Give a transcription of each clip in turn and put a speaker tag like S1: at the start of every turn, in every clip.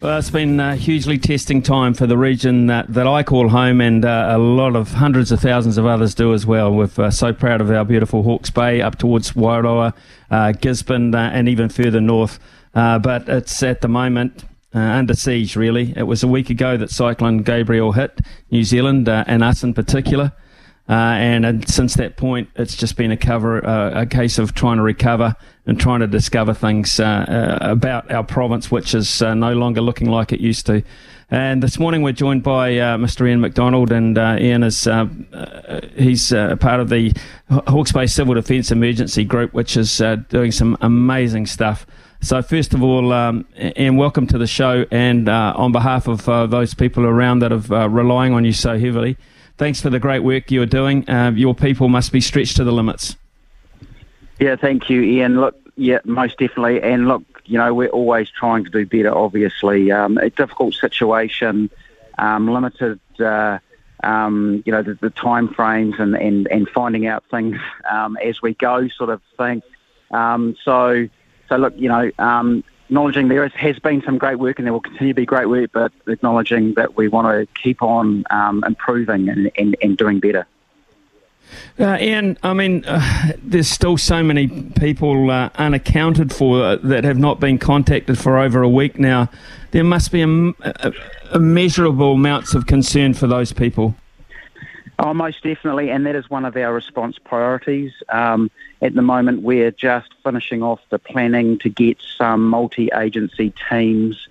S1: Well, it's been a hugely testing time for the region that, that I call home, and uh, a lot of hundreds of thousands of others do as well. We're uh, so proud of our beautiful Hawke's Bay up towards Wairoa, uh, Gisborne, uh, and even further north. Uh, but it's at the moment uh, under siege, really. It was a week ago that Cyclone Gabrielle hit New Zealand, and us in particular. Uh, and, and, since that point, it's just been a cover, uh, a case of trying to recover and trying to discover things uh, uh about our province, which is uh, no longer looking like it used to. And this morning, we're joined by uh, Mr. Ian McDonald, and Ian is he's part of the Hawke's Bay Civil Defence Emergency Group, which is doing some amazing stuff. So, first of all, um, Ian, welcome to the show, and on behalf of those people around that are relying on you so heavily thanks for the great work you're doing. Uh, your people must be stretched to the limits.
S2: Yeah, thank you, Ian. Look, yeah, most definitely. And look, you know, we're always trying to do better, obviously. Um, a difficult situation, um, limited, uh, um, you know, the, the, time frames and, and, and finding out things um, as we go sort of thing. Um, so, so look, you know, um, acknowledging there is, has been some great work and there will continue to be great work, but acknowledging that we want to keep on um, improving and, and, and, doing better.
S1: Uh, Ian, I mean, uh, there's still so many people uh, unaccounted for uh, that have not been contacted for over a week now. There must be immeasurable amounts of concern for those people.
S2: Oh, most definitely, and that is one of our response priorities. Um, at the moment, we're just finishing off the planning to get some multi-agency teams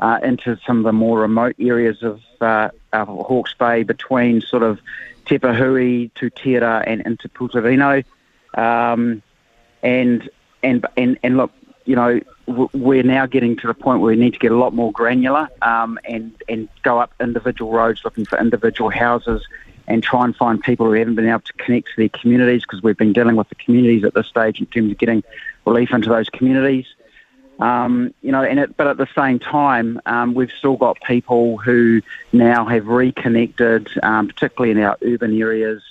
S2: uh, into some of the more remote areas of uh, Hawke's Bay between sort of Te Pohue, Tutira, and into Putorino. Um, and, and, and, and look, you know, we're now getting to the point where we need to get a lot more granular um, and, and go up individual roads looking for individual houses and try and find people who haven't been able to connect to their communities because we've been dealing with the communities at this stage in terms of getting relief into those communities. Um, you know, it, but at the same time, um, we've still got people who now have reconnected, um, particularly in our urban areas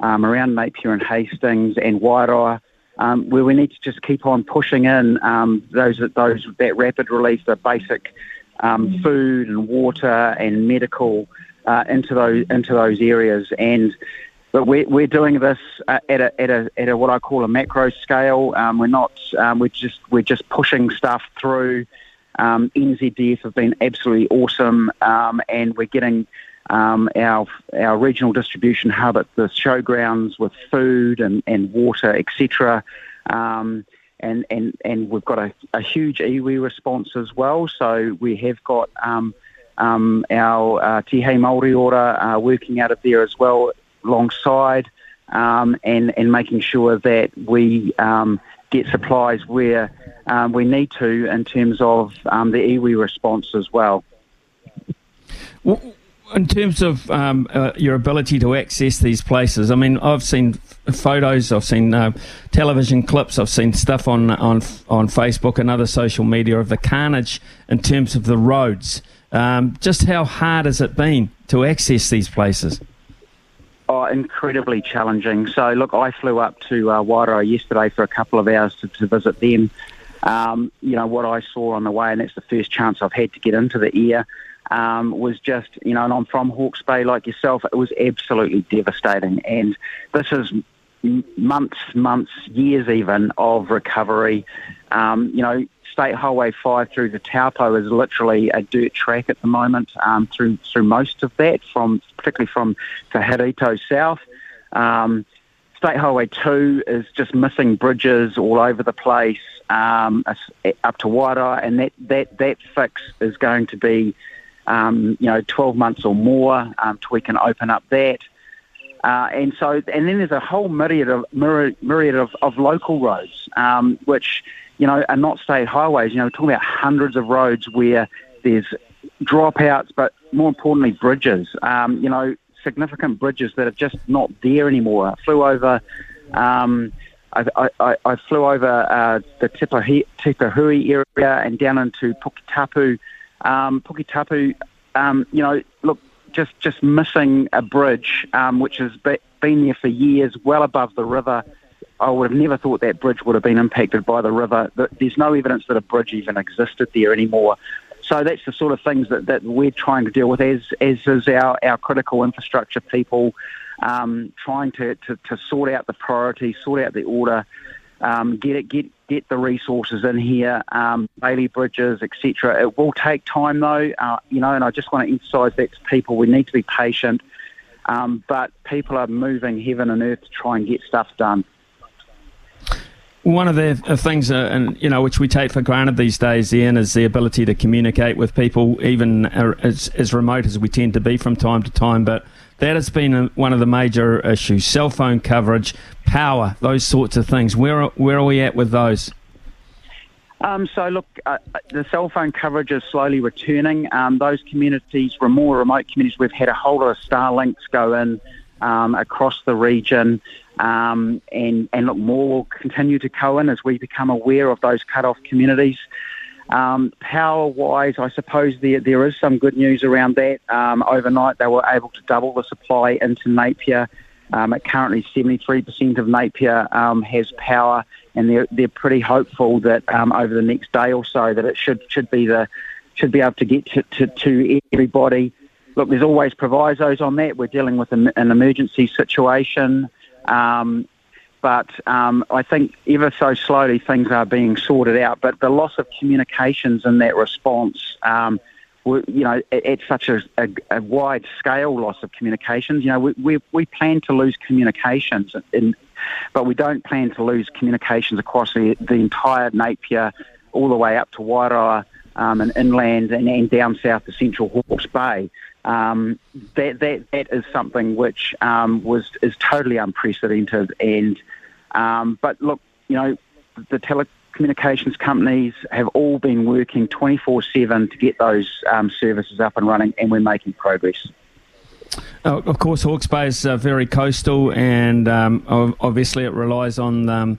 S2: um, around Napier and Hastings and Wairoa, um, where we need to just keep on pushing in um, those those that rapid relief, the basic food and water and medical uh, into those into those areas. And but we're, we're doing this uh, at a at a at a what I call a macro scale. Um, we're not um, we're just we're just pushing stuff through. Um, NZDF have been absolutely awesome, um, and we're getting. Um, our our regional distribution hub at the showgrounds with food and, and water, etc. Um, and, and, and we've got a, a huge iwi response as well. So we have got um, um, our uh, Te Hei Māori Ora uh, working out of there as well alongside um, and, and making sure that we um, get supplies where um, we need to in terms of um, the iwi response as well.
S1: In terms of um, uh, your ability to access these places, I mean, I've seen photos, I've seen uh, television clips, I've seen stuff on on on Facebook and other social media of the carnage in terms of the roads. Um, just how hard has it been to access these places?
S2: Oh, incredibly challenging. So, look, I flew up to uh, Wairoa yesterday for a couple of hours to, to visit them. Um, you know, what I saw on the way, and that's the first chance I've had to get into the air, um, was just, you know, and I'm from Hawke's Bay like yourself, it was absolutely devastating. And this is months, months, years even of recovery. Um, you know, State Highway 5 through the Taupo is literally a dirt track at the moment um, through through most of that, from particularly from Te Haroto south. Um, State Highway 2 is just missing bridges all over the place um, up to Wairoa, and that, that, that fix is going to be, um, you know, 12 months or more um, till we can open up that. Uh, and so, and then there's a whole myriad of myriad, myriad of, of local roads, um, which you know, are not state highways. You know, we're talking about hundreds of roads where there's dropouts, but more importantly, bridges. Um, you know, significant bridges that are just not there anymore. I flew over. Um, I, I, I, flew over uh, the Te Pohue area and down into Puketapu. Um, Puketapu, um, you know, look, just just missing a bridge um, which has been there for years, well above the river. I would have never thought that bridge would have been impacted by the river. There's no evidence that a bridge even existed there anymore. so that's the sort of things that, that we're trying to deal with, as as is our, our critical infrastructure people, um, trying to, to, to sort out the priority, sort out the order, um, get it, get get the resources in here, um, Bailey bridges, etc. It will take time though, uh, you know, and I just want to emphasise that to people. We need to be patient, um, but people are moving heaven and earth to try and get stuff done.
S1: One of the things, uh, and you know, which we take for granted these days, Ian, is the ability to communicate with people, even uh, as, as remote as we tend to be from time to time. But that has been one of the major issues: cell phone coverage, power, those sorts of things. Where where are we at with those?
S2: Um, so look, uh, the cell phone coverage is slowly returning. Um, those communities, more remote communities, we've had a whole lot of Starlinks go in um, across the region. Um, and, and look, more will continue to go in as we become aware of those cut-off communities. Um, power-wise, I suppose there, there is some good news around that. Um, overnight, they were able to double the supply into Napier. Um, currently, 73% of Napier um, has power, and they're they're pretty hopeful that over the next day or so that it should should be the should be able to get to, to, to everybody. Look, there's always provisos on that. We're dealing with an, an emergency situation. Um, but um, I think ever so slowly things are being sorted out. But the loss of communications in that response, um, you know, at, at such a, a, a, wide scale loss of communications, you know, we, we, we plan to lose communications, in, but we don't plan to lose communications across the, the entire Napier, all the way up to Wairoa um, and inland and, and down south to Central Hawke's Bay. Um, that that that is something which um, was is totally unprecedented. And um, but look, you know, the telecommunications companies have all been working 24/7 to get those um, services up and running, and we're making progress.
S1: Uh, of course, Hawke's Bay is uh, very coastal, and um, obviously it relies on um,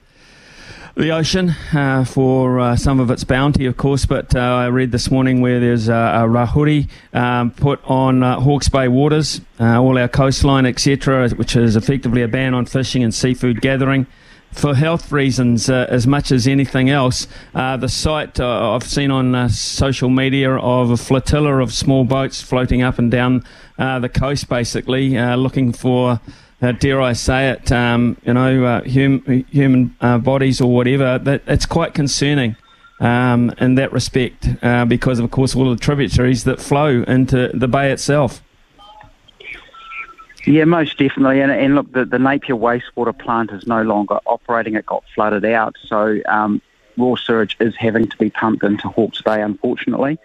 S1: the ocean uh, for uh, some of its bounty, of course. But uh, I read this morning where there's a, a rāhui um, put on uh, Hawke's Bay waters, uh, all our coastline, etc., which is effectively a ban on fishing and seafood gathering. For health reasons, uh, as much as anything else, the site I've seen on social media of a flotilla of small boats floating up and down the coast, basically looking for uh, dare I say it, um, you know, uh, hum, human uh, bodies or whatever, that it's quite concerning um, in that respect uh, because, of course, all the tributaries that flow into the bay itself.
S2: Yeah, most definitely. And, and look, the, the, Napier wastewater plant is no longer operating. It got flooded out. So um, raw sewage is having to be pumped into Hawke's Bay, unfortunately.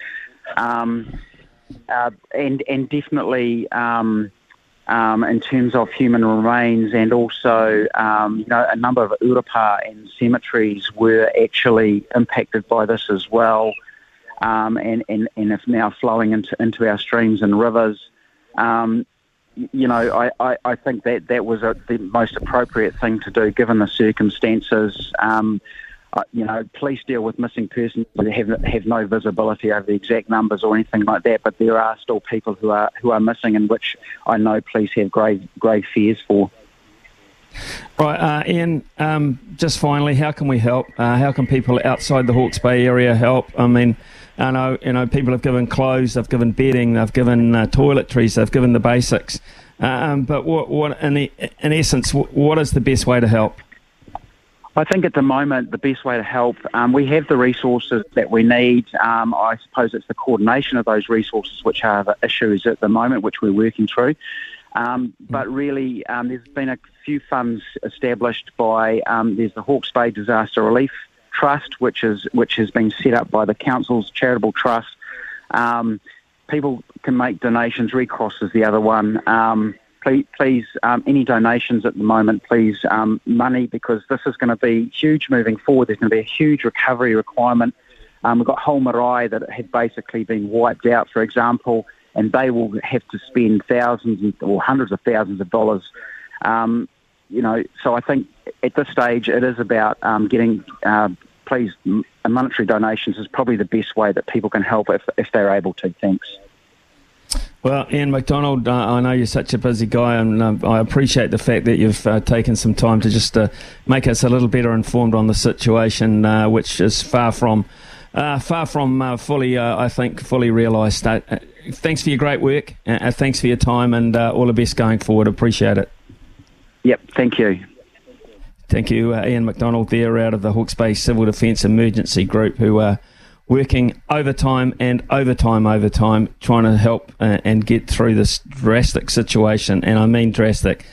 S2: Um, uh, and, and definitely um, um, in terms of human remains, and also um, you know a number of urupā and cemeteries were actually impacted by this as well, um, and and and if now flowing into into our streams and rivers. Um, you know, I, I, I, think that that was a, the most appropriate thing to do given the circumstances. Uh, you know, police deal with missing persons that have have no visibility over the exact numbers or anything like that. But there are still people who are who are missing, and which I know police have grave grave fears for.
S1: Right, uh, Ian. Um, just finally, how can we help? Uh, how can people outside the Hawke's Bay area help? I mean, I know you know people have given clothes, they've given bedding, they've given uh, toiletries, they've given the basics. Um, but what, what in, the, in essence, what is the best way to help?
S2: I think at the moment the best way to help, um, we have the resources that we need. Um, I suppose it's the coordination of those resources which are the issues at the moment, which we're working through. Um, but really, um, there's been a few funds established by um, there's the Hawke's Bay Disaster Relief Trust, which is which has been set up by the council's charitable trust. Um, people can make donations. Red Cross is the other one please, please um, any donations at the moment, please, um, money, because this is going to be huge moving forward. There's going to be a huge recovery requirement. Um, we've got Whole Marae that had basically been wiped out, for example, and they will have to spend thousands or hundreds of thousands of dollars. Um, you know, so I think at this stage it is about um, getting, uh, please, monetary donations is probably the best way that people can help if, if they're able to. Thanks.
S1: Well, Ian McDonald, uh, I know you're such a busy guy, and uh, I appreciate the fact that you've uh, taken some time to just uh, make us a little better informed on the situation, uh, which is far from uh, far from uh, fully, uh, I think, fully realised. Uh, thanks for your great work. thanks for your time, and all the best going forward. Appreciate it.
S2: Yep, thank you.
S1: Thank you, Ian McDonald, there out of the Hawke's Bay Civil Defence Emergency Group, who are working overtime and overtime, overtime, trying to help uh, and get through this drastic situation. And I mean drastic